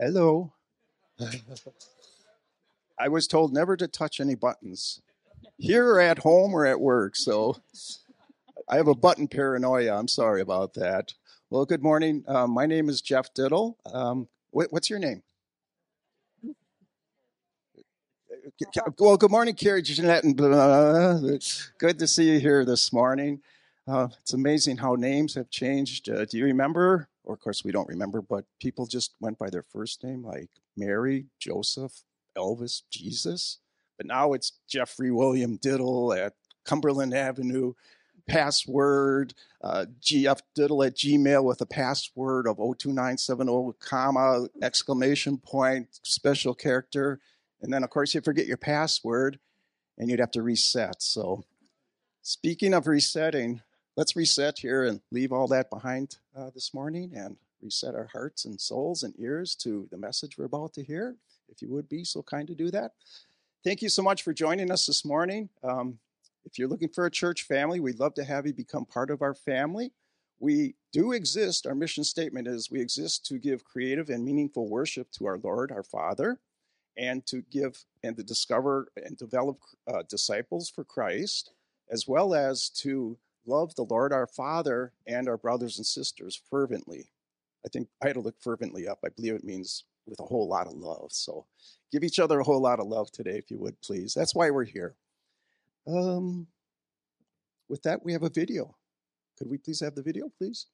Hello. I was told never to touch any buttons here or at home or at work. So I have a button paranoia. I'm sorry about that. Well, good morning. Um, my name is Jeff Diddle. Um, what, what's your name? Well, good morning, Carrie Jeanette. And blah. good to see you here this morning. Uh, it's amazing how names have changed. Uh, do you remember? Or, of course, we don't remember, but people just went by their first name, like Mary, Joseph, Elvis, Jesus. But now it's Jeffrey William Diddle at Cumberland Avenue. Password, uh, GF Diddle at Gmail with a password of 02970, comma, exclamation point, special character. And then, of course, you forget your password and you'd have to reset. So, speaking of resetting, let's reset here and leave all that behind uh, this morning and reset our hearts and souls and ears to the message we're about to hear. If you would be so kind to do that. Thank you so much for joining us this morning. Um, if you're looking for a church family, we'd love to have you become part of our family. We do exist. Our mission statement is we exist to give creative and meaningful worship to our Lord, our Father and to give and to discover and develop uh, disciples for Christ, as well as to love the Lord our Father and our brothers and sisters fervently. I think I had to look fervently up. I believe it means with a whole lot of love. So give each other a whole lot of love today, if you would, please. That's why we're here. Um, with that, we have a video. Could we please have the video, please?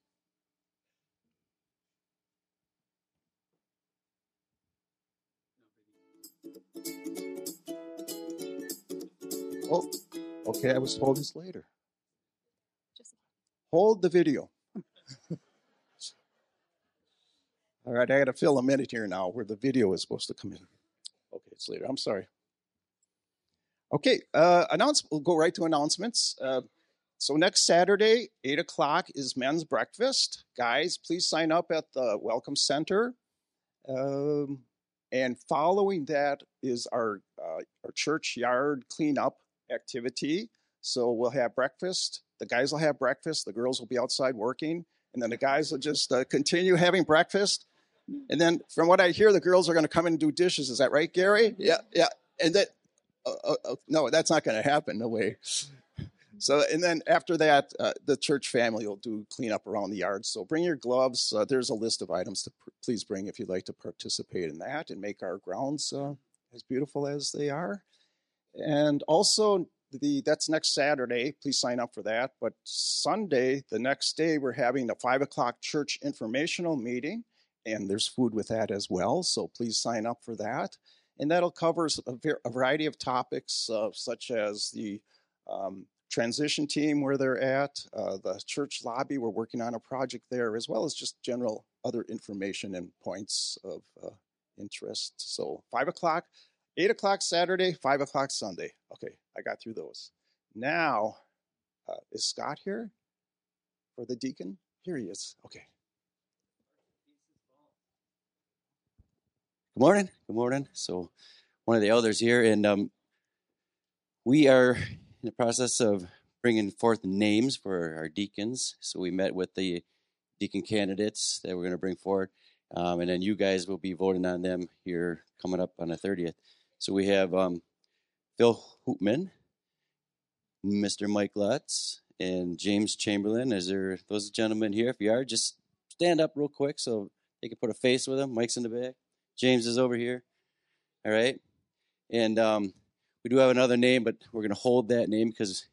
Oh, okay, I was told this later. Hold the video. All right, I got to fill a minute here now where the video is supposed to come in. Okay, it's later. I'm sorry. Okay, uh, announce. We'll go right to announcements. Uh, so next Saturday, eight o'clock is men's breakfast. Guys, please sign up at the Welcome Center. Um, and following that is our uh, our church yard cleanup activity. So we'll have breakfast. The guys will have breakfast. The girls will be outside working, and then the guys will just uh, continue having breakfast. And then, from what I hear, the girls are going to come and do dishes. Is that right, Gary? Yeah, yeah. And that, uh, uh, uh no, that's not going to happen. No way. So, and then after that, uh, the church family will do cleanup around the yard. So, bring your gloves. Uh, there's a list of items to pr- please bring if you'd like to participate in that and make our grounds as beautiful as they are. And also, the that's next Saturday. Please sign up for that. But Sunday, the next day, we're having a five o'clock church informational meeting, and there's food with that as well. So please sign up for that. And that'll cover a, variety of topics, uh, such as the um, transition team where they're at, uh, the church lobby. We're working on a project there, as well as just general other information and points of uh, interest. So five o'clock, eight o'clock Saturday, five o'clock Sunday. Okay, I got through those. Now, uh, is Scott here for the deacon? Here he is. Okay. Good morning. Good morning. So, one of the elders here, and um, we are in the process of bringing forth names for our deacons. So we met with the deacon candidates that we're going to bring forward, um, and then you guys will be voting on them here coming up on the 30th. So we have um, Phil Hoopman, Mr. Mike Lutz, and James Chamberlain. Is there those gentlemen here? If you are, just stand up real quick so they can put a face with them. Mike's in the back. James is over here. All right. And um, we do have another name, but we're going to hold that name because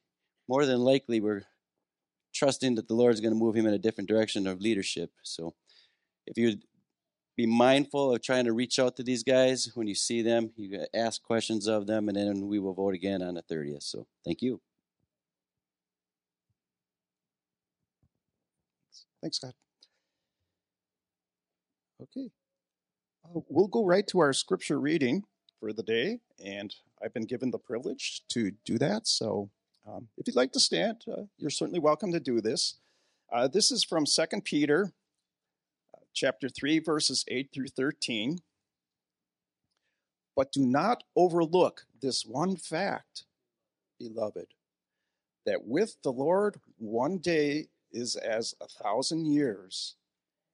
more than likely we're trusting that the Lord is going to move him in a different direction of leadership. So if you be mindful of trying to reach out to these guys when you see them, you ask questions of them, and then we will vote again on the 30th. So thank you. Thanks, Scott. Okay. Uh, we'll go right to our scripture reading for the day, and I've been given the privilege to do that. So um, if you'd like to stand, uh, you're certainly welcome to do this. Uh, this is from 2 Peter chapter 3, verses 8 through 13. But do not overlook this one fact, beloved, that with the Lord one day is as a thousand years,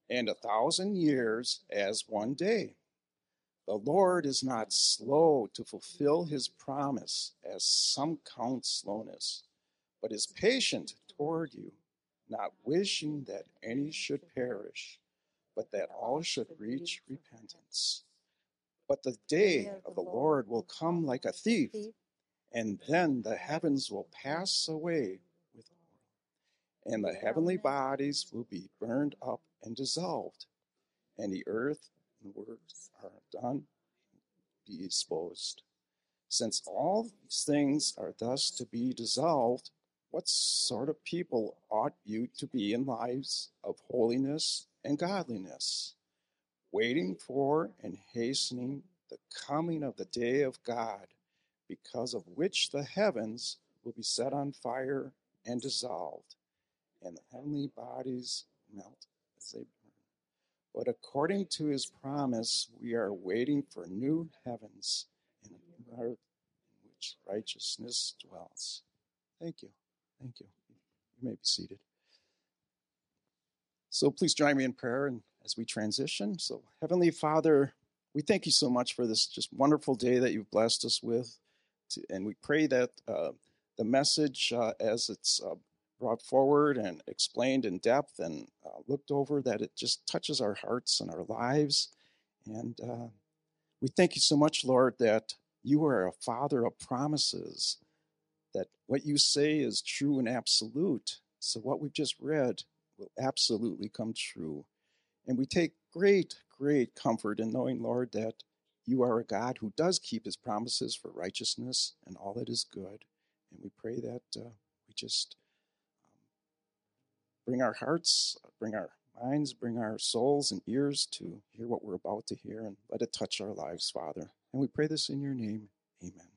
and a thousand years as one day. The Lord is not slow to fulfill his promise, as some count slowness, but is patient toward you, not wishing that any should perish, but that all should reach repentance. But the day of the Lord will come like a thief, and then the heavens will pass away with and the heavenly bodies will be burned up and dissolved, and the earth and works are done, be exposed. Since all these things are thus to be dissolved, what sort of people ought you to be in lives of holiness and godliness, waiting for and hastening the coming of the day of God, because of which the heavens will be set on fire and dissolved, and the heavenly bodies melt as they burn. But according to his promise, we are waiting for new heavens and a new earth in which righteousness dwells. Thank you. Thank you. You may be seated. So please join me in prayer and as we transition. So, Heavenly Father, we thank you so much for this just wonderful day that you've blessed us with. And we pray that uh, the message, uh, as it's uh, brought forward and explained in depth and uh, looked over, that it just touches our hearts and our lives. And uh, we thank you so much, Lord, that you are a Father of promises, that what you say is true and absolute. So, what we've just read will absolutely come true. And we take great, great comfort in knowing, Lord, that you are a God who does keep his promises for righteousness and all that is good. And we pray that uh, we just um, bring our hearts, bring our minds, bring our souls and ears to hear what we're about to hear and let it touch our lives, Father. And we pray this in your name. Amen.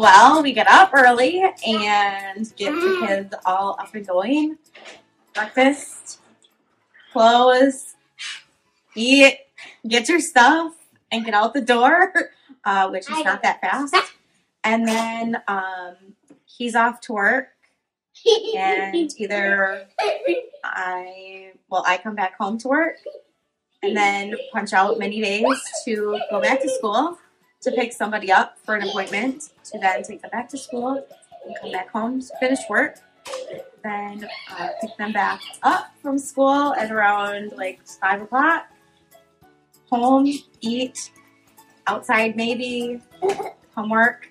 Well, we get up early and get the kids all up and going. Breakfast, clothes, eat, get your stuff, and get out the door, uh, which is not that fast. And then um, he's off to work, and either I, well, I come back home to work and then punch out many days to go back to school to pick somebody up for an appointment to then take them back to school and come back home to finish work. Then uh, pick them back up from school at around like five o'clock. Home eat outside maybe homework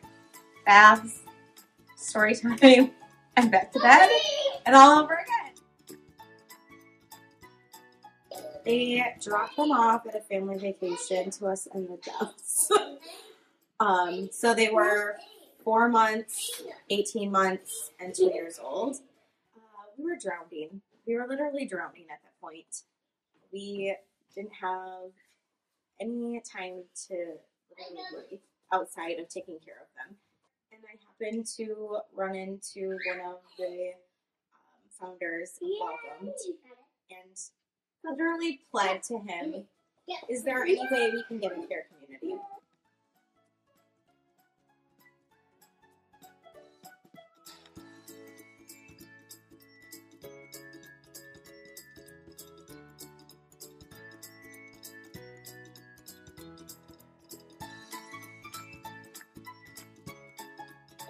baths story time and back to bed and all over again they dropped them off at a family vacation to us in the depths. um, so they were four months, 18 months, and two years old. Uh, we were drowning. We were literally drowning at that point. We didn't have any time to really outside of taking care of them. And I happened to run into one of the um, founders of Welcome and literally pled to him, is there any way we can get a care community?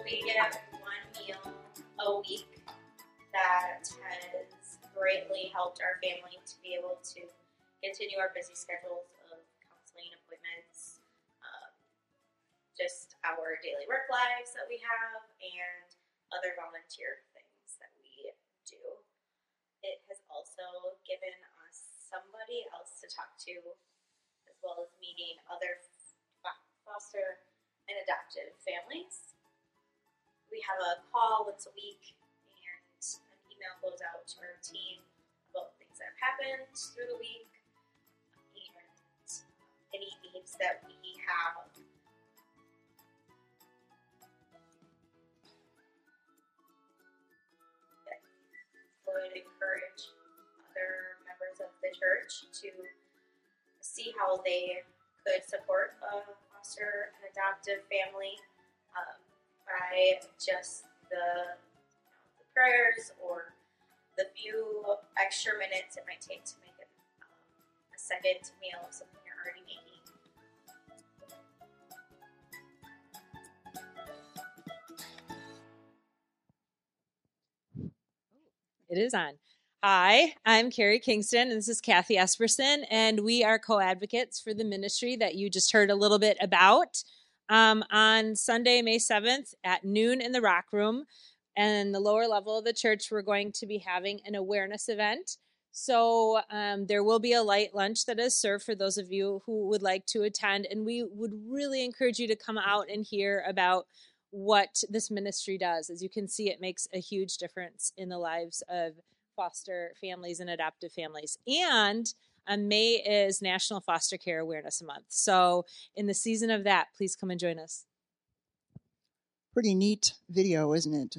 We get one meal a week greatly helped our family to be able to continue our busy schedules of counseling appointments, um, just our daily work lives that we have, and other volunteer things that we do. It has also given us somebody else to talk to, as well as meeting other foster and adoptive families. We have a call once a week, email goes out to our team about things that have happened through the week and any needs that we have. That would encourage other members of the church to see how they could support a foster and adoptive family um, by just the prayers or the few extra minutes it might take to make it, um, a second meal of something you're already making. It is on. Hi, I'm Carrie Kingston, and this is Kathy Esperson, and we are co advocates for the ministry that you just heard a little bit about. Um, on Sunday, May 7th at noon in the Rock Room, and the lower level of the church, we're going to be having an awareness event. So um, there will be a light lunch that is served for those of you who would like to attend, and we would really encourage you to come out and hear about what this ministry does. As you can see, it makes a huge difference in the lives of foster families and adoptive families. And um, May is National Foster Care Awareness Month. So, in the season of that, please come and join us. Pretty neat video, isn't it?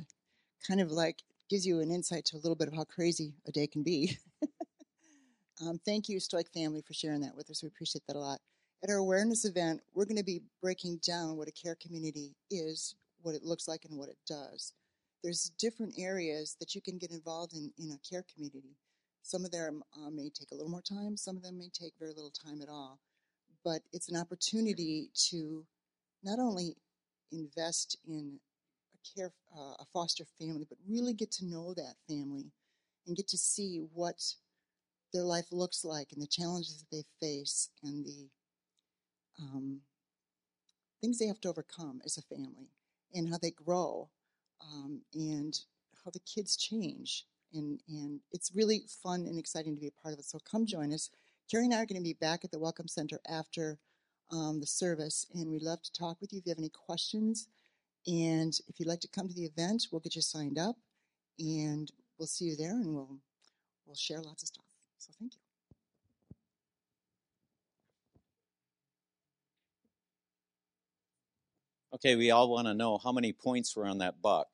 Kind of like gives you an insight to a little bit of how crazy a day can be. um, thank you, Stoic family, for sharing that with us. We appreciate that a lot. At our awareness event, we're going to be breaking down what a care community is, what it looks like, and what it does. There's different areas that you can get involved in in a care community. Some of them uh, may take a little more time, some of them may take very little time at all. But it's an opportunity to not only invest in care, uh, a foster family, but really get to know that family and get to see what their life looks like and the challenges that they face and the um, things they have to overcome as a family and how they grow um, and how the kids change and and it's really fun and exciting to be a part of it. So come join us. Carrie and I are going to be back at the Welcome Center after um, the service, and we'd love to talk with you if you have any questions. And if you'd like to come to the event, we'll get you signed up, and we'll see you there, and we'll we'll share lots of stuff. So thank you. Okay, we all want to know how many points were on that buck.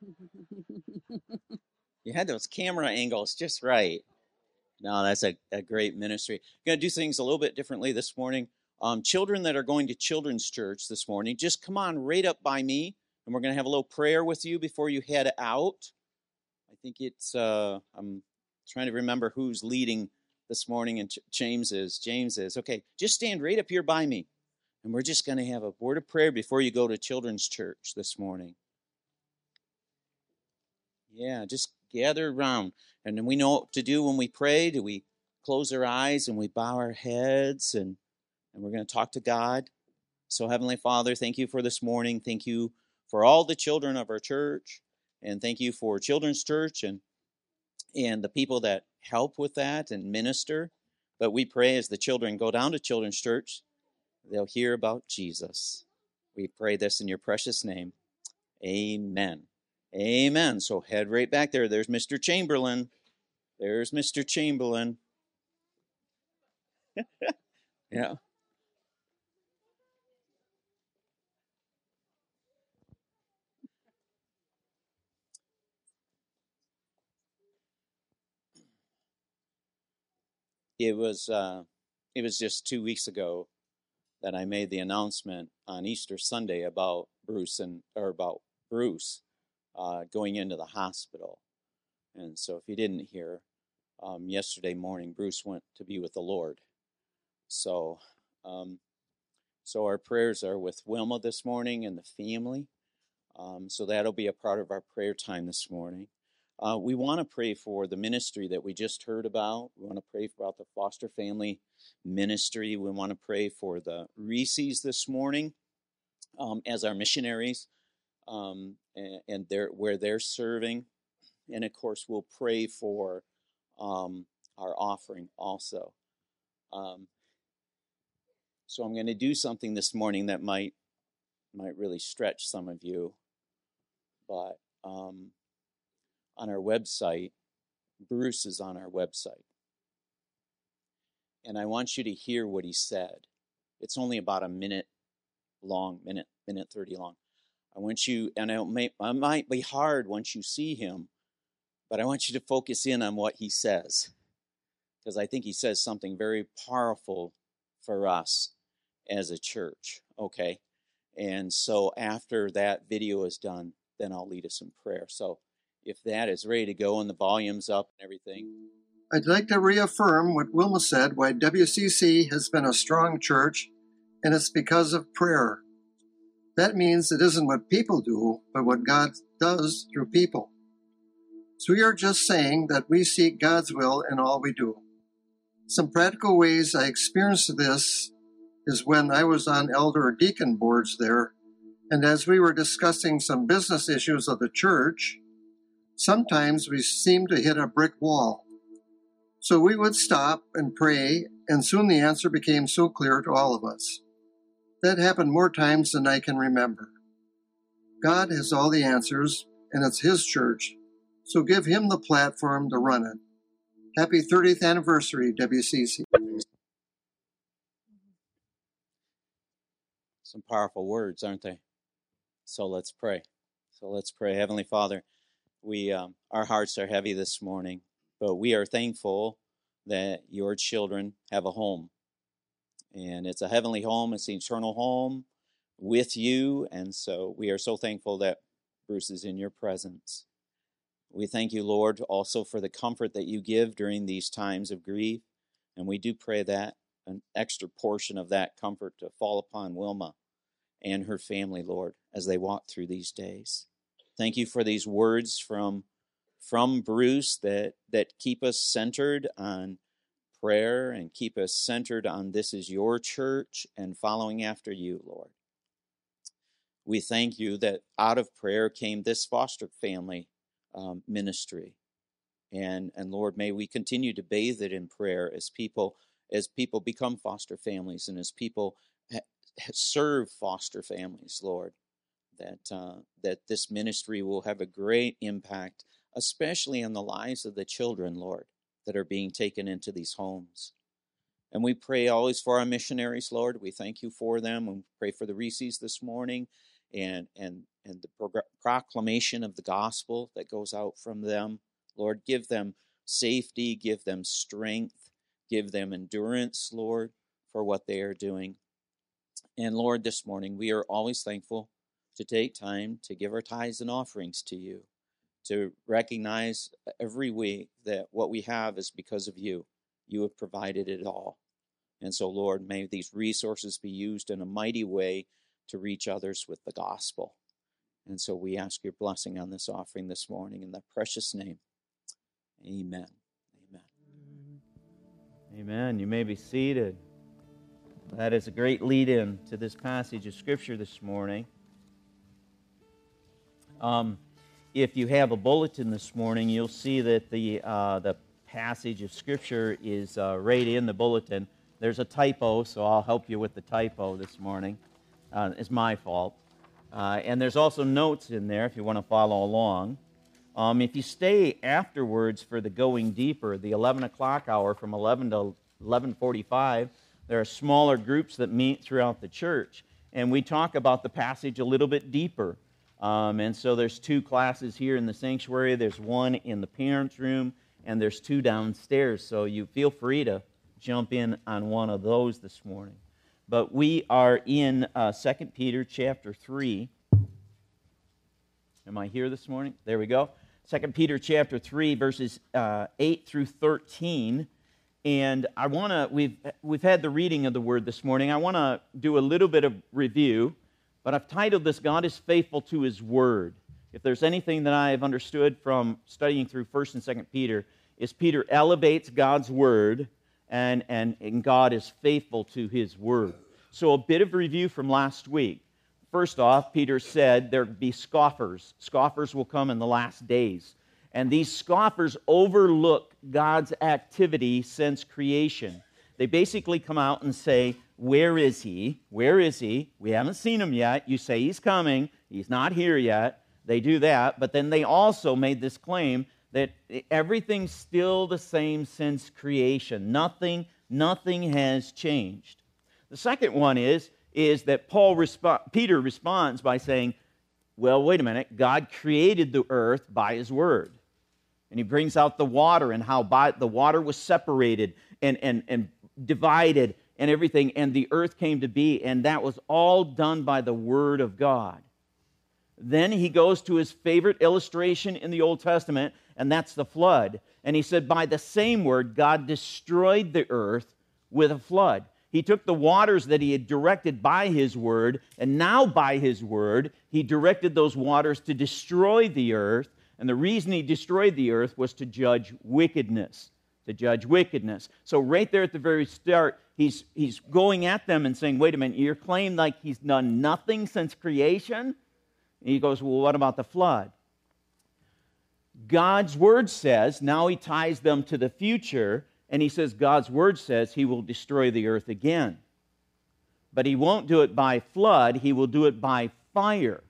You had those camera angles just right. No, that's a, a great ministry. Going to do things a little bit differently this morning. Um, children that are going to children's church this morning, just come on right up by me, and we're going to have a little prayer with you before you head out. I think it's, uh, I'm trying to remember who's leading this morning, and Ch- James is. James is. Okay, just stand right up here by me, and we're just going to have a word of prayer before you go to children's church this morning. Yeah, just gather around. And then we know what to do when we pray. Do we close our eyes and we bow our heads and, and we're going to talk to God? So, Heavenly Father, thank you for this morning. Thank you for all the children of our church. And thank you for Children's Church and, and the people that help with that and minister. But we pray as the children go down to Children's Church, they'll hear about Jesus. We pray this in your precious name. Amen. Amen. So head right back there. There's Mr. Chamberlain. There's Mr. Chamberlain. yeah. It was uh, it was just two weeks ago that I made the announcement on Easter Sunday about Bruce and or about Bruce uh, going into the hospital. And so, if you didn't hear, um, yesterday morning Bruce went to be with the Lord. So, um, so our prayers are with Wilma this morning and the family. Um, so that'll be a part of our prayer time this morning. Uh, we want to pray for the ministry that we just heard about. We want to pray about the foster family ministry. We want to pray for the Reese's this morning um, as our missionaries um, and, and they're, where they're serving. And of course, we'll pray for um, our offering also. Um, So I'm going to do something this morning that might might really stretch some of you, but um, on our website, Bruce is on our website, and I want you to hear what he said. It's only about a minute long, minute minute thirty long. I want you, and it, may, it might be hard once you see him, but I want you to focus in on what he says because I think he says something very powerful for us as a church. Okay. And so after that video is done, then I'll lead us in prayer. So if that is ready to go and the volume's up and everything. I'd like to reaffirm what Wilma said why WCC has been a strong church, and it's because of prayer. That means it isn't what people do, but what God does through people. So we are just saying that we seek God's will in all we do. Some practical ways I experienced this is when I was on elder or deacon boards there, and as we were discussing some business issues of the church, sometimes we seemed to hit a brick wall. So we would stop and pray, and soon the answer became so clear to all of us. That happened more times than I can remember. God has all the answers, and it's His church, so give Him the platform to run it. Happy 30th anniversary, WCC. Some powerful words, aren't they? So let's pray. So let's pray. Heavenly Father, we um, our hearts are heavy this morning, but we are thankful that your children have a home, and it's a heavenly home. It's an eternal home with you, and so we are so thankful that Bruce is in your presence. We thank you, Lord, also for the comfort that you give during these times of grief, and we do pray that an extra portion of that comfort to fall upon Wilma and her family, Lord, as they walk through these days. Thank you for these words from from Bruce that that keep us centered on prayer and keep us centered on this is your church and following after you, Lord. We thank you that out of prayer came this foster family um, ministry, and and Lord, may we continue to bathe it in prayer as people as people become foster families and as people serve foster families, Lord, that uh, that this ministry will have a great impact, especially in the lives of the children, Lord, that are being taken into these homes. And we pray always for our missionaries, Lord. We thank you for them. We pray for the Reese's this morning, and and and the proclamation of the gospel that goes out from them. Lord, give them safety, give them strength, give them endurance, Lord, for what they are doing. And Lord, this morning we are always thankful to take time to give our tithes and offerings to you, to recognize every week that what we have is because of you. You have provided it all. And so, Lord, may these resources be used in a mighty way to reach others with the gospel. And so we ask your blessing on this offering this morning in the precious name. Amen. Amen. Amen. You may be seated. That is a great lead in to this passage of Scripture this morning. Um, if you have a bulletin this morning, you'll see that the, uh, the passage of Scripture is uh, right in the bulletin. There's a typo, so I'll help you with the typo this morning. Uh, it's my fault. Uh, and there's also notes in there if you want to follow along. Um, if you stay afterwards for the going deeper, the 11 o'clock hour from 11 to 11:45, there are smaller groups that meet throughout the church, and we talk about the passage a little bit deeper. Um, and so there's two classes here in the sanctuary. There's one in the parents' room, and there's two downstairs. So you feel free to jump in on one of those this morning. But we are in uh, 2 Peter chapter 3. Am I here this morning? There we go. 2 Peter chapter 3, verses uh, 8 through 13. And I want to, we've, we've had the reading of the word this morning. I want to do a little bit of review, but I've titled this God is Faithful to His Word. If there's anything that I have understood from studying through 1st and 2nd Peter, is Peter elevates God's Word, and, and, and God is faithful to His Word. So, a bit of review from last week. First off, Peter said there be scoffers. Scoffers will come in the last days. And these scoffers overlook God's activity since creation. They basically come out and say, Where is he? Where is he? We haven't seen him yet. You say he's coming. He's not here yet. They do that. But then they also made this claim that everything's still the same since creation. Nothing, nothing has changed. The second one is, is that Paul resp- Peter responds by saying, Well, wait a minute, God created the earth by his word. And he brings out the water and how by, the water was separated and, and, and divided and everything, and the earth came to be, and that was all done by the word of God. Then he goes to his favorite illustration in the Old Testament, and that's the flood. And he said, By the same word, God destroyed the earth with a flood. He took the waters that he had directed by his word, and now by his word, he directed those waters to destroy the earth. And the reason he destroyed the earth was to judge wickedness. To judge wickedness. So, right there at the very start, he's, he's going at them and saying, Wait a minute, you're claiming like he's done nothing since creation? And he goes, Well, what about the flood? God's word says, now he ties them to the future, and he says, God's word says he will destroy the earth again. But he won't do it by flood, he will do it by fire.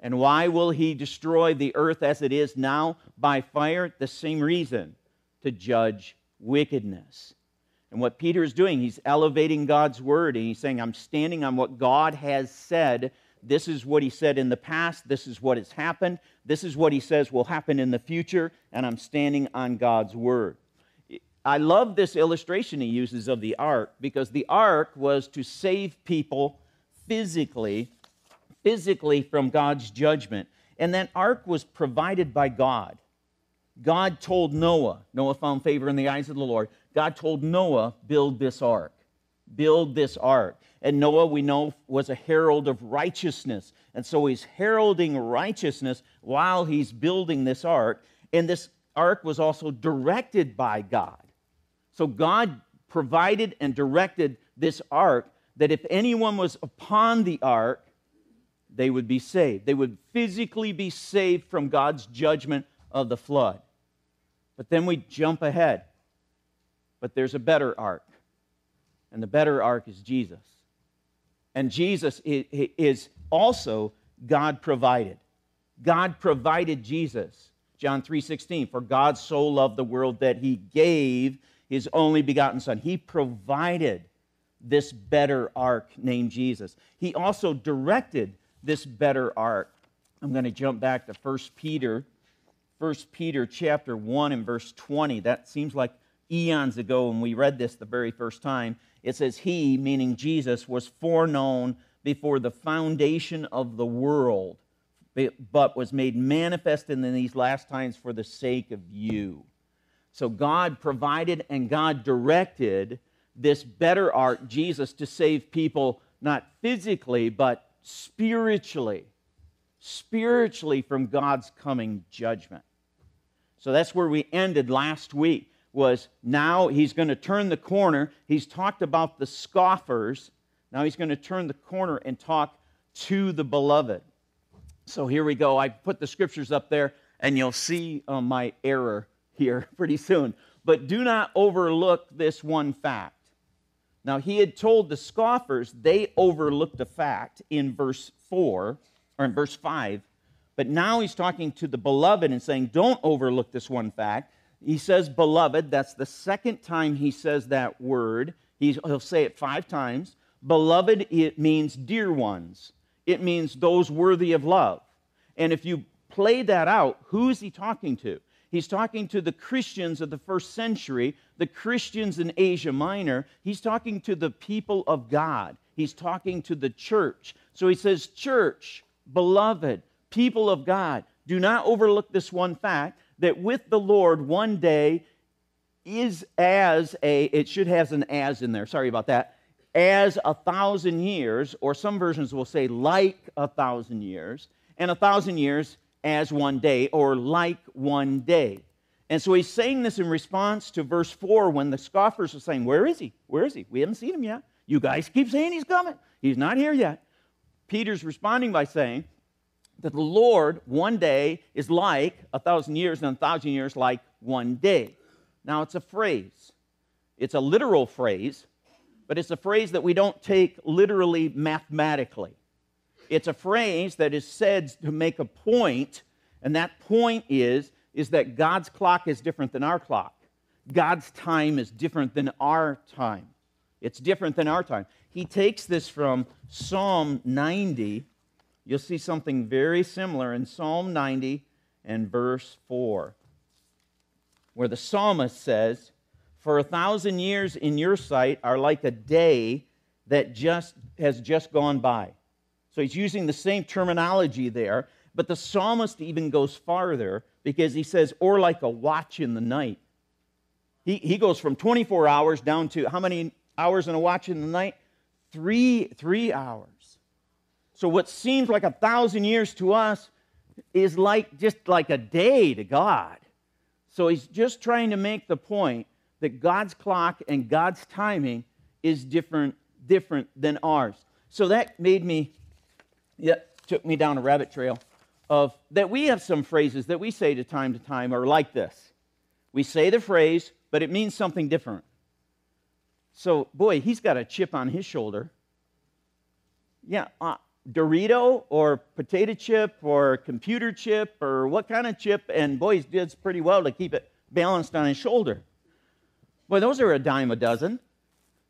And why will he destroy the earth as it is now by fire? The same reason to judge wickedness. And what Peter is doing, he's elevating God's word and he's saying, I'm standing on what God has said this is what he said in the past. This is what has happened. This is what he says will happen in the future. And I'm standing on God's word. I love this illustration he uses of the ark because the ark was to save people physically, physically from God's judgment. And that ark was provided by God. God told Noah, Noah found favor in the eyes of the Lord. God told Noah, build this ark. Build this ark. And Noah, we know, was a herald of righteousness. And so he's heralding righteousness while he's building this ark. And this ark was also directed by God. So God provided and directed this ark that if anyone was upon the ark, they would be saved. They would physically be saved from God's judgment of the flood. But then we jump ahead. But there's a better ark. And the better ark is Jesus. And Jesus is also God provided. God provided Jesus. John 3:16 for God so loved the world that he gave his only begotten son. He provided this better ark named Jesus. He also directed this better ark. I'm going to jump back to 1 Peter 1 Peter chapter 1 and verse 20. That seems like eons ago when we read this the very first time. It says, He, meaning Jesus, was foreknown before the foundation of the world, but was made manifest in these last times for the sake of you. So God provided and God directed this better art, Jesus, to save people not physically, but spiritually. Spiritually from God's coming judgment. So that's where we ended last week was now he's going to turn the corner. He's talked about the scoffers. Now he's going to turn the corner and talk to the beloved. So here we go. I put the scriptures up there, and you'll see uh, my error here pretty soon. But do not overlook this one fact. Now, he had told the scoffers they overlooked a fact in verse 4 or in verse 5. But now he's talking to the beloved and saying, Don't overlook this one fact. He says beloved. That's the second time he says that word. He'll say it five times. Beloved, it means dear ones, it means those worthy of love. And if you play that out, who is he talking to? He's talking to the Christians of the first century, the Christians in Asia Minor. He's talking to the people of God. He's talking to the church. So he says, Church, beloved, people of God, do not overlook this one fact that with the Lord one day is as a, it should have an as in there, sorry about that, as a thousand years, or some versions will say like a thousand years, and a thousand years as one day, or like one day. And so he's saying this in response to verse 4 when the scoffers are saying, Where is he? Where is he? We haven't seen him yet. You guys keep saying he's coming. He's not here yet. Peter's responding by saying, that the Lord one day is like a thousand years, and a thousand years like one day. Now, it's a phrase, it's a literal phrase, but it's a phrase that we don't take literally mathematically. It's a phrase that is said to make a point, and that point is, is that God's clock is different than our clock. God's time is different than our time. It's different than our time. He takes this from Psalm 90. You'll see something very similar in Psalm 90 and verse 4, where the psalmist says, For a thousand years in your sight are like a day that just has just gone by. So he's using the same terminology there, but the psalmist even goes farther because he says, or like a watch in the night. He, he goes from 24 hours down to how many hours in a watch in the night? Three, three hours. So what seems like a thousand years to us is like just like a day to God. So he's just trying to make the point that God's clock and God's timing is different, different than ours. So that made me, yeah, took me down a rabbit trail of that we have some phrases that we say to time to time are like this. We say the phrase, but it means something different. So, boy, he's got a chip on his shoulder. Yeah, uh, Dorito or potato chip or computer chip or what kind of chip, and boy, he does pretty well to keep it balanced on his shoulder. Boy, those are a dime a dozen.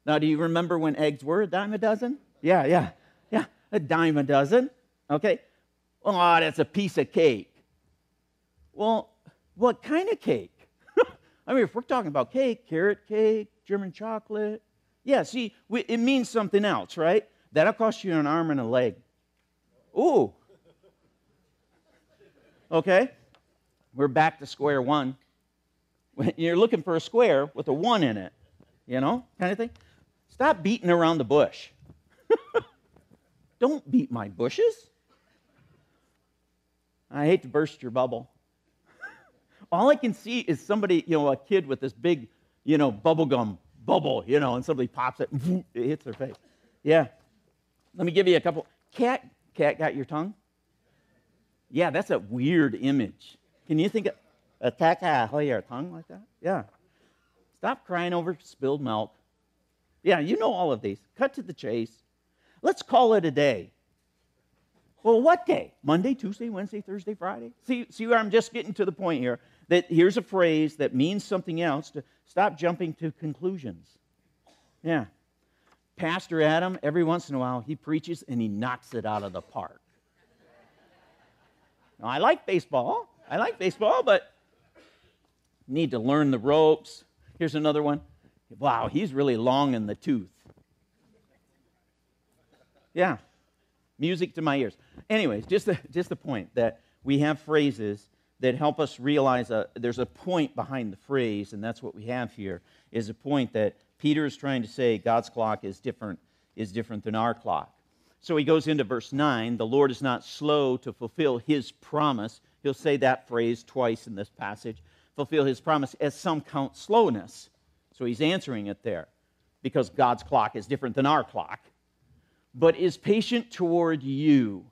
Now, do you remember when eggs were a dime a dozen? Yeah, yeah, yeah, a dime a dozen. Okay. Oh, that's a piece of cake. Well, what kind of cake? I mean, if we're talking about cake, carrot cake, German chocolate, yeah, see, we, it means something else, right? That'll cost you an arm and a leg. Ooh. Okay? We're back to square one. You're looking for a square with a one in it, you know, kind of thing. Stop beating around the bush. Don't beat my bushes. I hate to burst your bubble all I can see is somebody, you know, a kid with this big, you know, bubblegum bubble, you know, and somebody pops it, it hits their face. Yeah. Let me give you a couple. Cat, cat got your tongue? Yeah, that's a weird image. Can you think of a cat got your tongue like that? Yeah. Stop crying over spilled milk. Yeah, you know all of these. Cut to the chase. Let's call it a day. Well, what day? Monday, Tuesday, Wednesday, Thursday, Friday? See, see where I'm just getting to the point here that here's a phrase that means something else to stop jumping to conclusions. Yeah. Pastor Adam, every once in a while, he preaches and he knocks it out of the park. Now, I like baseball. I like baseball, but need to learn the ropes. Here's another one. Wow, he's really long in the tooth. Yeah. Music to my ears. Anyways, just the, just the point that we have phrases that help us realize a, uh, there's a point behind the phrase, and that's what we have here, is a point that Peter is trying to say God's clock is different, is different than our clock. So he goes into verse 9 the Lord is not slow to fulfill his promise. He'll say that phrase twice in this passage fulfill his promise, as some count slowness. So he's answering it there because God's clock is different than our clock, but is patient toward you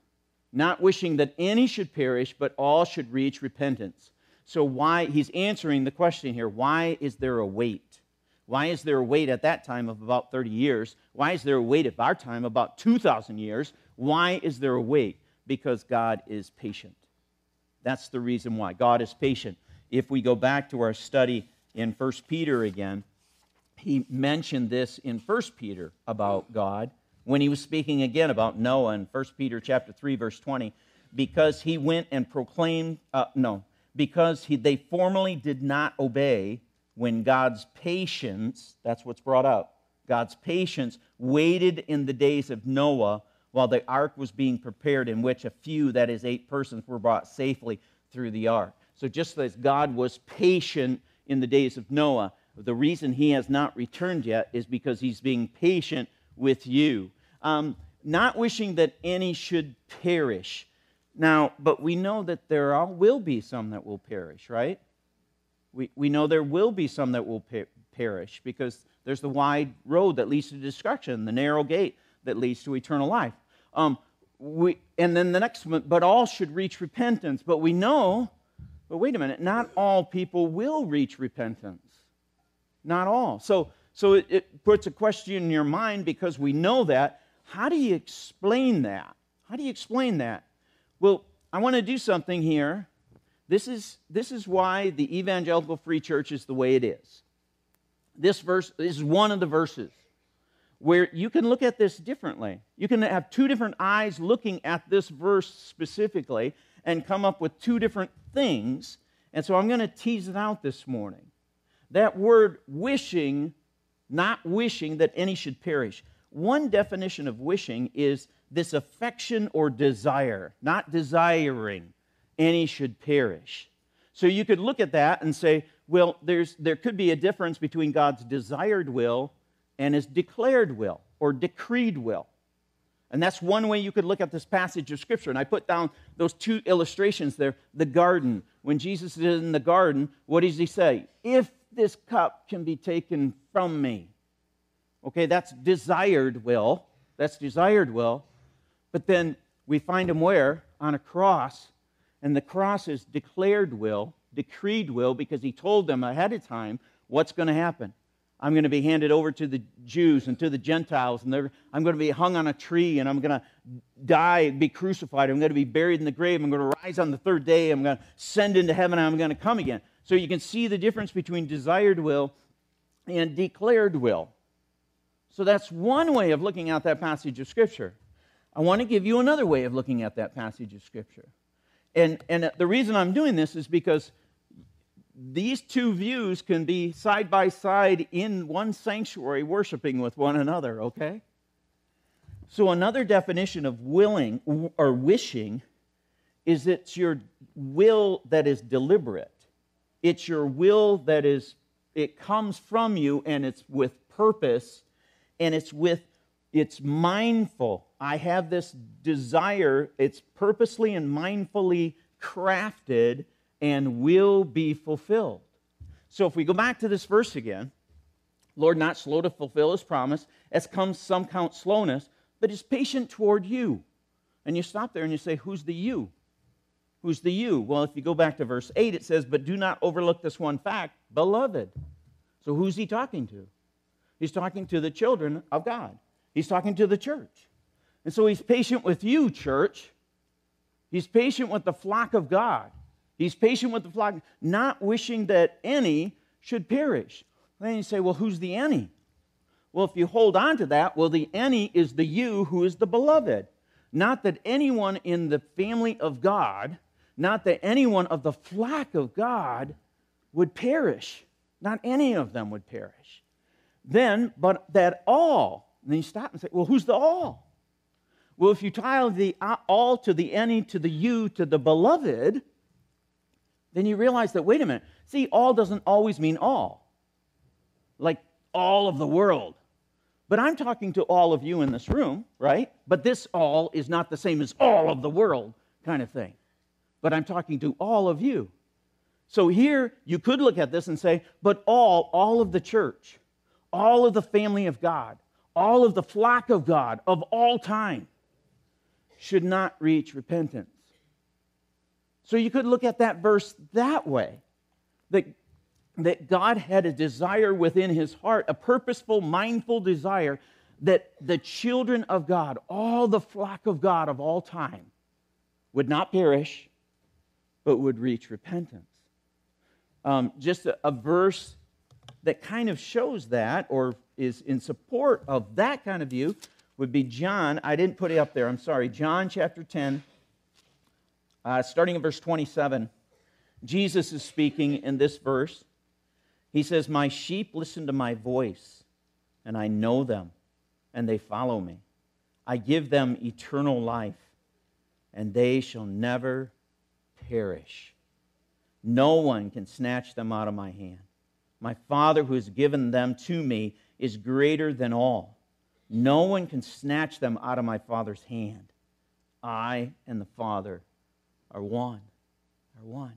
not wishing that any should perish, but all should reach repentance. So, why, he's answering the question here why is there a wait? Why is there a wait at that time of about 30 years? Why is there a wait at our time about 2,000 years? Why is there a wait? Because God is patient. That's the reason why. God is patient. If we go back to our study in 1 Peter again, he mentioned this in 1 Peter about God when he was speaking again about Noah in 1 Peter chapter 3 verse 20 because he went and proclaimed uh, no because he, they formally did not obey when God's patience that's what's brought up God's patience waited in the days of Noah while the ark was being prepared in which a few that is eight persons were brought safely through the ark so just as God was patient in the days of Noah the reason he has not returned yet is because he's being patient with you um, not wishing that any should perish. Now, but we know that there are, will be some that will perish, right? We, we know there will be some that will per- perish because there's the wide road that leads to destruction, the narrow gate that leads to eternal life. Um, we, and then the next one, but all should reach repentance. But we know, but wait a minute, not all people will reach repentance. Not all. So So it, it puts a question in your mind because we know that. How do you explain that? How do you explain that? Well, I want to do something here. This is, this is why the evangelical free church is the way it is. This verse is one of the verses where you can look at this differently. You can have two different eyes looking at this verse specifically and come up with two different things. And so I'm going to tease it out this morning. That word wishing, not wishing that any should perish. One definition of wishing is this affection or desire, not desiring any should perish. So you could look at that and say, well, there's, there could be a difference between God's desired will and his declared will or decreed will. And that's one way you could look at this passage of Scripture. And I put down those two illustrations there. The garden. When Jesus is in the garden, what does he say? If this cup can be taken from me. Okay, that's desired will. That's desired will. But then we find him where? On a cross. And the cross is declared will, decreed will, because he told them ahead of time what's going to happen. I'm going to be handed over to the Jews and to the Gentiles, and I'm going to be hung on a tree, and I'm going to die, be crucified. I'm going to be buried in the grave. I'm going to rise on the third day. I'm going to send into heaven, and I'm going to come again. So you can see the difference between desired will and declared will. So that's one way of looking at that passage of Scripture. I want to give you another way of looking at that passage of Scripture. And, and the reason I'm doing this is because these two views can be side by side in one sanctuary worshiping with one another, okay? So, another definition of willing or wishing is it's your will that is deliberate. It's your will that is, it comes from you and it's with purpose and it's with, it's mindful. I have this desire, it's purposely and mindfully crafted and will be fulfilled. So if we go back to this verse again, Lord, not slow to fulfill his promise, as comes some count slowness, but is patient toward you. And you stop there and you say, Who's the you? Who's the you? Well, if you go back to verse 8, it says, But do not overlook this one fact, beloved. So who's he talking to? He's talking to the children of God, he's talking to the church. And so he's patient with you, church. He's patient with the flock of God. He's patient with the flock, not wishing that any should perish. Then you say, well, who's the any? Well, if you hold on to that, well, the any is the you who is the beloved. Not that anyone in the family of God, not that anyone of the flock of God would perish. Not any of them would perish. Then, but that all, and then you stop and say, well, who's the all? Well, if you tie the uh, all to the any to the you to the beloved, then you realize that, wait a minute, see, all doesn't always mean all, like all of the world. But I'm talking to all of you in this room, right? But this all is not the same as all of the world kind of thing. But I'm talking to all of you. So here you could look at this and say, but all, all of the church, all of the family of God, all of the flock of God of all time should not reach repentance. So you could look at that verse that way that, that God had a desire within his heart, a purposeful, mindful desire that the children of God, all the flock of God of all time, would not perish, but would reach repentance. Um, just a, a verse that kind of shows that or is in support of that kind of view would be John. I didn't put it up there, I'm sorry. John chapter 10 uh, starting in verse 27, Jesus is speaking in this verse. He says, My sheep listen to my voice, and I know them, and they follow me. I give them eternal life, and they shall never perish. No one can snatch them out of my hand. My Father, who has given them to me, is greater than all. No one can snatch them out of my Father's hand. I and the Father are one. Are one.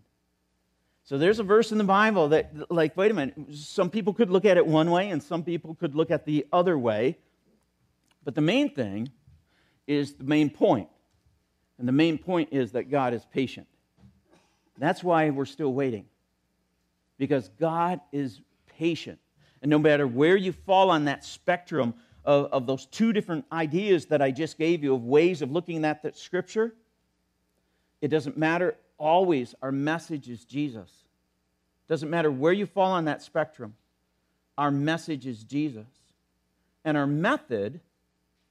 So there's a verse in the Bible that, like, wait a minute, some people could look at it one way and some people could look at the other way. But the main thing is the main point. And the main point is that God is patient. That's why we're still waiting. Because God is patient. And no matter where you fall on that spectrum of, of those two different ideas that I just gave you of ways of looking at that scripture, it doesn't matter. Always, our message is Jesus. Doesn't matter where you fall on that spectrum, our message is Jesus. And our method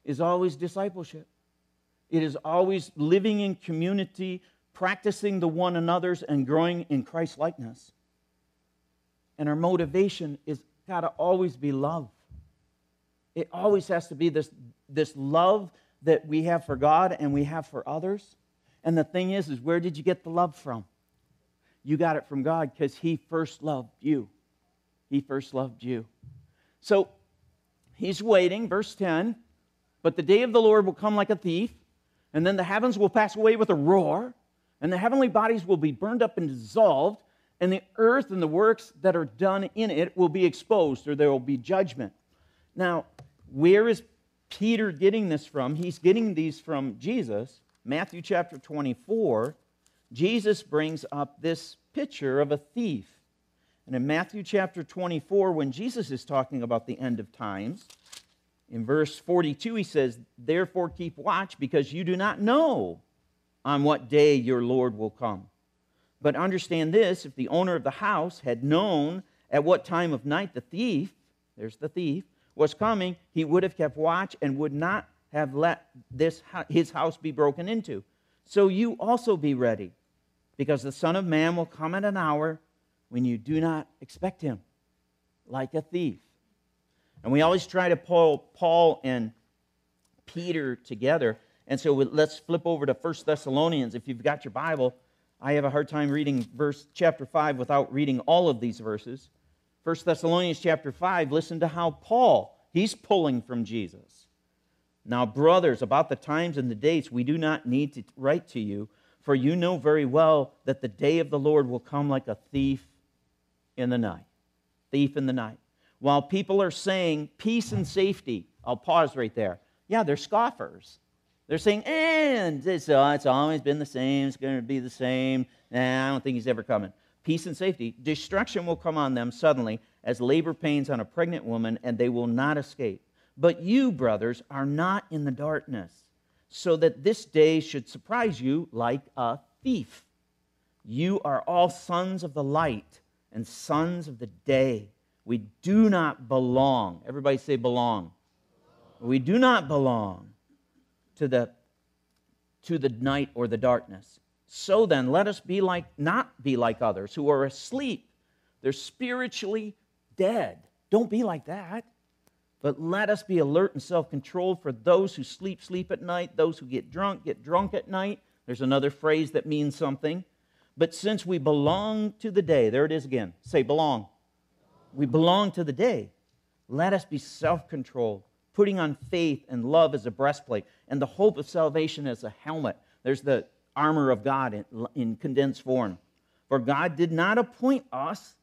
is always discipleship. It is always living in community, practicing the one another's, and growing in Christ likeness. And our motivation is got to always be love. It always has to be this, this love that we have for God and we have for others. And the thing is, is where did you get the love from? You got it from God because He first loved you. He first loved you. So He's waiting, verse 10. But the day of the Lord will come like a thief, and then the heavens will pass away with a roar, and the heavenly bodies will be burned up and dissolved, and the earth and the works that are done in it will be exposed, or there will be judgment. Now, where is Peter getting this from? He's getting these from Jesus. Matthew chapter 24, Jesus brings up this picture of a thief. And in Matthew chapter 24, when Jesus is talking about the end of times, in verse 42, he says, Therefore keep watch, because you do not know on what day your Lord will come. But understand this if the owner of the house had known at what time of night the thief, there's the thief, was coming, he would have kept watch and would not have let this, his house be broken into. So you also be ready, because the Son of Man will come at an hour when you do not expect him, like a thief. And we always try to pull Paul and Peter together. And so let's flip over to 1 Thessalonians. If you've got your Bible, I have a hard time reading verse chapter 5 without reading all of these verses. 1 Thessalonians chapter 5, listen to how Paul, he's pulling from Jesus. Now, brothers, about the times and the dates, we do not need to write to you, for you know very well that the day of the Lord will come like a thief in the night. Thief in the night. While people are saying peace and safety, I'll pause right there. Yeah, they're scoffers. They're saying, and it's, uh, it's always been the same, it's going to be the same. Nah, I don't think he's ever coming. Peace and safety. Destruction will come on them suddenly as labor pains on a pregnant woman, and they will not escape. But you, brothers, are not in the darkness, so that this day should surprise you like a thief. You are all sons of the light and sons of the day. We do not belong. Everybody say belong. We do not belong to the to the night or the darkness. So then let us be like not be like others who are asleep. They're spiritually dead. Don't be like that. But let us be alert and self controlled for those who sleep, sleep at night, those who get drunk, get drunk at night. There's another phrase that means something. But since we belong to the day, there it is again. Say belong. We belong to the day. Let us be self controlled, putting on faith and love as a breastplate, and the hope of salvation as a helmet. There's the armor of God in, in condensed form. For God did not appoint us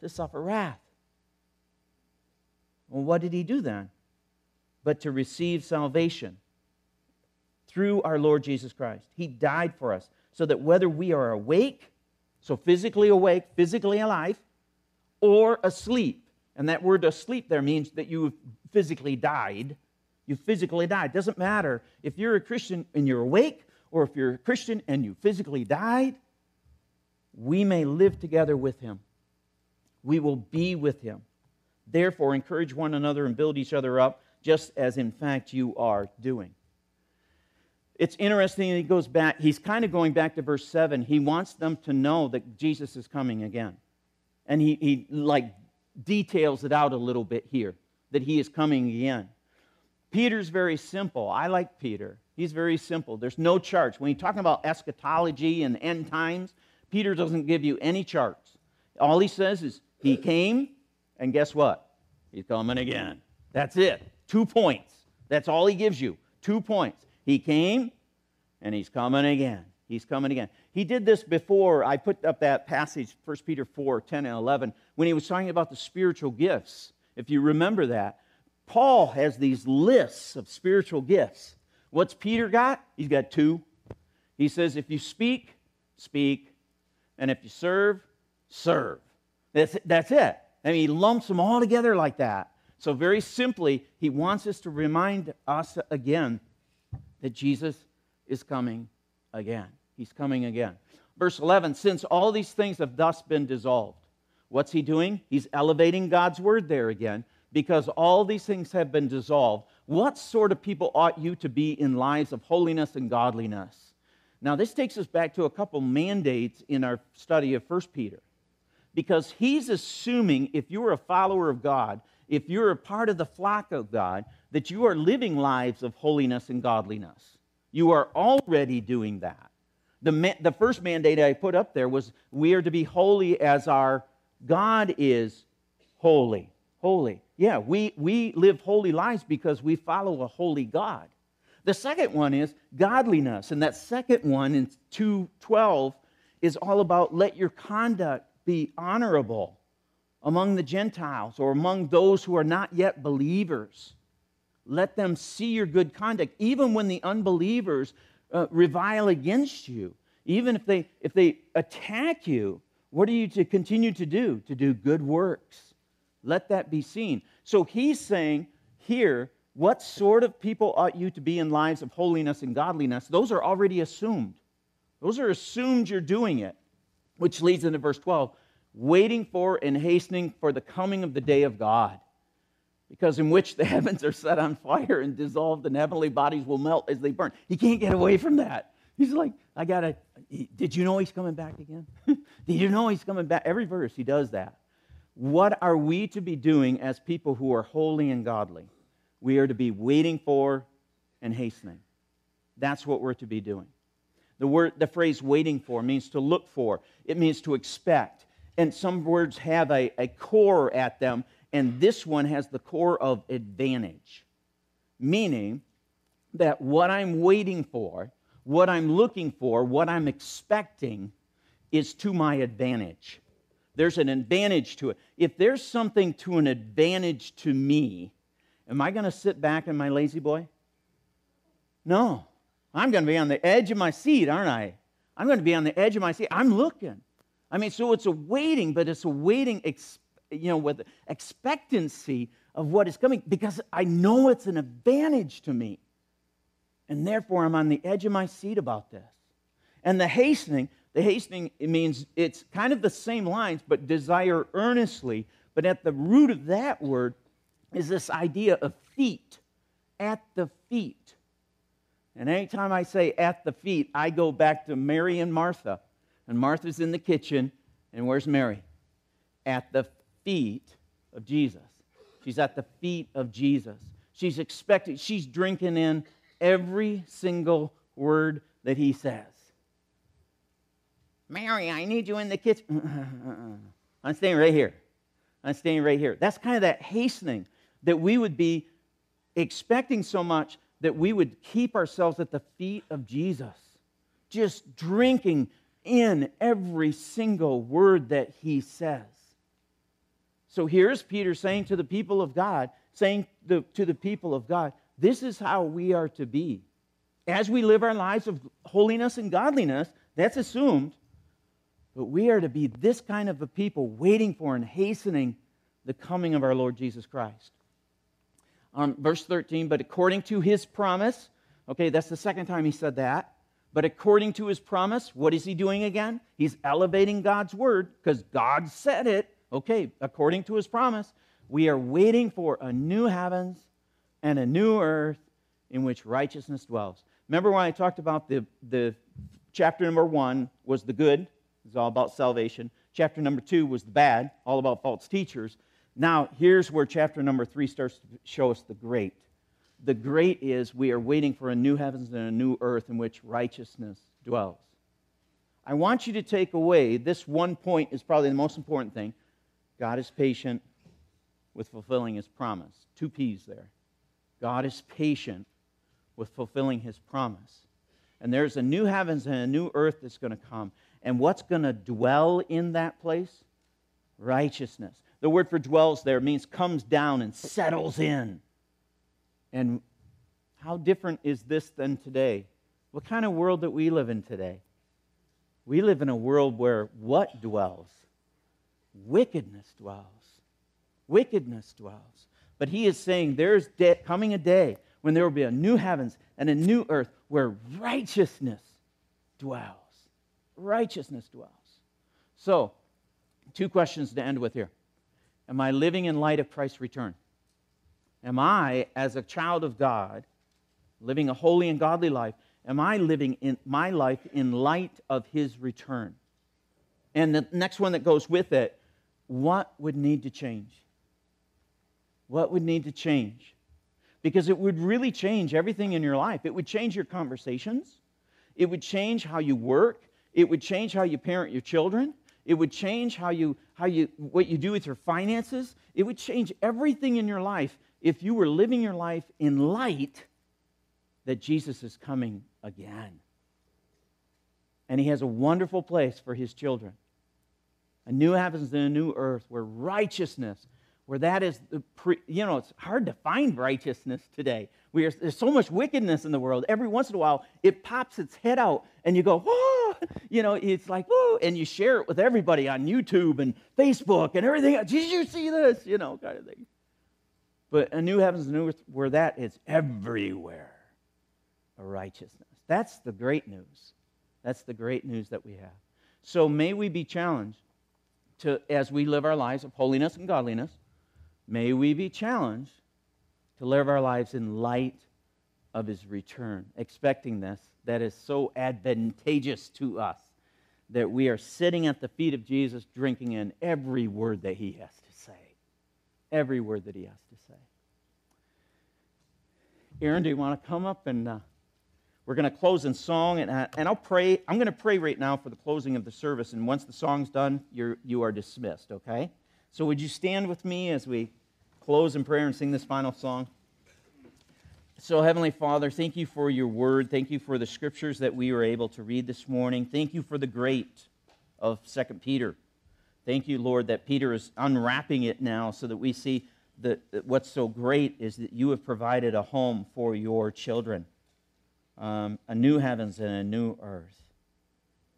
to suffer wrath. Well, what did he do then? But to receive salvation through our Lord Jesus Christ. He died for us so that whether we are awake, so physically awake, physically alive, or asleep, and that word asleep there means that you have physically died. You physically died. Doesn't matter if you're a Christian and you're awake, or if you're a Christian and you physically died, we may live together with him. We will be with him. Therefore, encourage one another and build each other up, just as in fact you are doing it's interesting he goes back he's kind of going back to verse 7 he wants them to know that jesus is coming again and he, he like details it out a little bit here that he is coming again. Peter's very simple. I like peter. He's very simple. There's no charts. When you're talking about eschatology and end times peter doesn't give you any charts. All he says is he came and guess what? He's coming again. That's it. Two points. That's all he gives you. Two points. He came and he's coming again. He's coming again. He did this before. I put up that passage, 1 Peter 4 10 and 11, when he was talking about the spiritual gifts. If you remember that, Paul has these lists of spiritual gifts. What's Peter got? He's got two. He says, if you speak, speak. And if you serve, serve. That's, that's it. Mean, he lumps them all together like that. So, very simply, he wants us to remind us again that Jesus is coming again. He's coming again. Verse 11 Since all these things have thus been dissolved, what's he doing? He's elevating God's word there again because all these things have been dissolved. What sort of people ought you to be in lives of holiness and godliness? Now, this takes us back to a couple mandates in our study of 1 Peter. Because he's assuming if you're a follower of God, if you're a part of the flock of God, that you are living lives of holiness and godliness. You are already doing that. The, the first mandate I put up there was we are to be holy as our God is holy. Holy. Yeah, we, we live holy lives because we follow a holy God. The second one is godliness. And that second one in 212 is all about let your conduct be honorable among the Gentiles or among those who are not yet believers. Let them see your good conduct, even when the unbelievers uh, revile against you. Even if they, if they attack you, what are you to continue to do? To do good works. Let that be seen. So he's saying here, what sort of people ought you to be in lives of holiness and godliness? Those are already assumed. Those are assumed you're doing it, which leads into verse 12 waiting for and hastening for the coming of the day of God, because in which the heavens are set on fire and dissolved, and heavenly bodies will melt as they burn. He can't get away from that. He's like, I gotta. Did you know he's coming back again? did you know he's coming back? Every verse he does that. What are we to be doing as people who are holy and godly? We are to be waiting for and hastening. That's what we're to be doing. The word, the phrase waiting for means to look for. It means to expect and some words have a, a core at them, and this one has the core of advantage, meaning that what I'm waiting for, what I'm looking for, what I'm expecting is to my advantage. There's an advantage to it. If there's something to an advantage to me, am I going to sit back in my La-Z-Boy? No. I'm going to be on the edge of my seat, aren't I? I'm going to be on the edge of my seat. I'm looking. I mean, so it's a waiting, but it's a waiting, you know, with expectancy of what is coming because I know it's an advantage to me. And therefore, I'm on the edge of my seat about this. And the hastening, the hastening it means it's kind of the same lines, but desire earnestly. But at the root of that word is this idea of feet, at the feet. And anytime I say at the feet, I go back to Mary and Martha and Martha's in the kitchen, and where's Mary? At the feet of Jesus. She's at the feet of Jesus. She's expecting, she's drinking in every single word that he says. Mary, I need you in the kitchen. I'm staying right here. I'm staying right here. That's kind of that hastening that we would be expecting so much that we would keep ourselves at the feet of Jesus, just drinking in every single word that he says. So here's Peter saying to the people of God, saying the, to the people of God, this is how we are to be. As we live our lives of holiness and godliness, that's assumed, but we are to be this kind of a people waiting for and hastening the coming of our Lord Jesus Christ. Um, verse 13, but according to his promise, okay, that's the second time he said that. But according to his promise, what is he doing again? He's elevating God's word because God said it. Okay, according to his promise, we are waiting for a new heavens and a new earth in which righteousness dwells. Remember when I talked about the, the chapter number one was the good, it's all about salvation. Chapter number two was the bad, all about false teachers. Now, here's where chapter number three starts to show us the great the great is we are waiting for a new heavens and a new earth in which righteousness dwells. I want you to take away this one point is probably the most important thing. God is patient with fulfilling his promise. Two P's there. God is patient with fulfilling his promise. And there's a new heavens and a new earth that's going to come. And what's going to dwell in that place? Righteousness. The word for dwells there means comes down and settles in. And how different is this than today? What kind of world that we live in today? We live in a world where what dwells? Wickedness dwells. wickedness dwells. But he is saying there's de- coming a day when there will be a new heavens and a new earth where righteousness dwells. Righteousness dwells. So, two questions to end with here. Am I living in light of Christ's return? Am I, as a child of God, living a holy and godly life, am I living in my life in light of his return? And the next one that goes with it, what would need to change? What would need to change? Because it would really change everything in your life. It would change your conversations. It would change how you work. It would change how you parent your children. It would change how you, how you, what you do with your finances. It would change everything in your life if you were living your life in light that Jesus is coming again. And he has a wonderful place for his children. A new heavens and a new earth where righteousness, where that is, the pre, you know, it's hard to find righteousness today. We are, there's so much wickedness in the world. Every once in a while, it pops its head out, and you go, oh, you know, it's like, and you share it with everybody on YouTube and Facebook and everything. Did you see this? You know, kind of thing. But a new heavens and a new earth where that is everywhere a righteousness. That's the great news. That's the great news that we have. So may we be challenged to, as we live our lives of holiness and godliness, may we be challenged to live our lives in light of his return, expecting this that is so advantageous to us that we are sitting at the feet of Jesus, drinking in every word that he has to say. Every word that he has to say. Aaron, do you want to come up and uh, we're going to close in song, and, uh, and I'll pray. I'm going to pray right now for the closing of the service, and once the song's done, you're, you are dismissed, okay? So would you stand with me as we close in prayer and sing this final song? So, Heavenly Father, thank you for your word. Thank you for the scriptures that we were able to read this morning. Thank you for the great of Second Peter. Thank you, Lord, that Peter is unwrapping it now so that we see that what's so great is that you have provided a home for your children um, a new heavens and a new earth.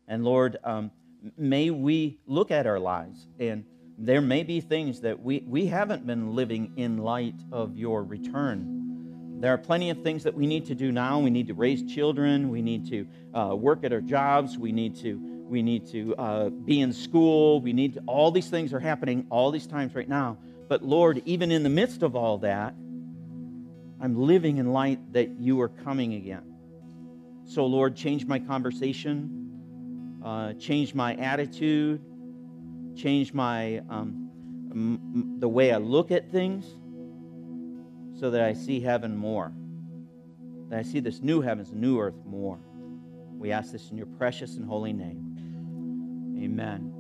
And Lord, um, may we look at our lives, and there may be things that we, we haven't been living in light of your return. There are plenty of things that we need to do now. We need to raise children. We need to uh, work at our jobs. We need to we need to uh, be in school. We need to, all these things are happening all these times right now. But Lord, even in the midst of all that, I'm living in light that you are coming again. So, Lord, change my conversation, uh, change my attitude, change my um, m- the way I look at things, so that I see heaven more, that I see this new heavens new earth more. We ask this in your precious and holy name. Amen.